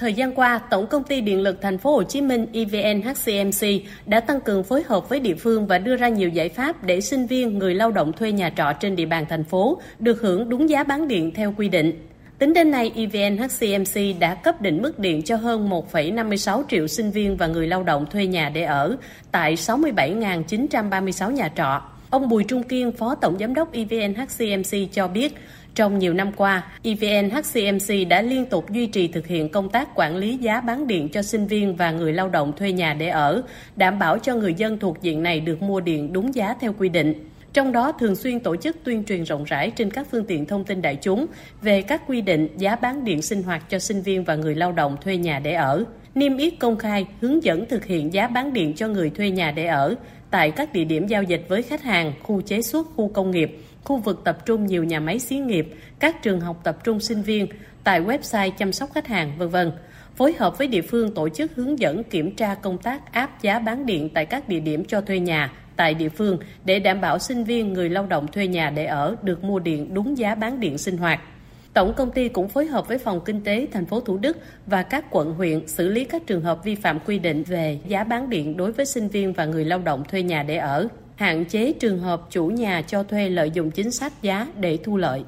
Thời gian qua, Tổng công ty Điện lực Thành phố Hồ Chí Minh EVN HCMC đã tăng cường phối hợp với địa phương và đưa ra nhiều giải pháp để sinh viên, người lao động thuê nhà trọ trên địa bàn thành phố được hưởng đúng giá bán điện theo quy định. Tính đến nay, EVN HCMC đã cấp định mức điện cho hơn 1,56 triệu sinh viên và người lao động thuê nhà để ở tại 67.936 nhà trọ. Ông Bùi Trung Kiên, Phó Tổng Giám đốc EVN HCMC cho biết, trong nhiều năm qua, EVN HCMC đã liên tục duy trì thực hiện công tác quản lý giá bán điện cho sinh viên và người lao động thuê nhà để ở, đảm bảo cho người dân thuộc diện này được mua điện đúng giá theo quy định. Trong đó thường xuyên tổ chức tuyên truyền rộng rãi trên các phương tiện thông tin đại chúng về các quy định giá bán điện sinh hoạt cho sinh viên và người lao động thuê nhà để ở, niêm yết công khai, hướng dẫn thực hiện giá bán điện cho người thuê nhà để ở tại các địa điểm giao dịch với khách hàng, khu chế xuất, khu công nghiệp, khu vực tập trung nhiều nhà máy xí nghiệp, các trường học tập trung sinh viên, tại website chăm sóc khách hàng, v.v. Phối hợp với địa phương tổ chức hướng dẫn kiểm tra công tác áp giá bán điện tại các địa điểm cho thuê nhà tại địa phương để đảm bảo sinh viên, người lao động thuê nhà để ở được mua điện đúng giá bán điện sinh hoạt. Tổng công ty cũng phối hợp với Phòng Kinh tế thành phố Thủ Đức và các quận huyện xử lý các trường hợp vi phạm quy định về giá bán điện đối với sinh viên và người lao động thuê nhà để ở, hạn chế trường hợp chủ nhà cho thuê lợi dụng chính sách giá để thu lợi.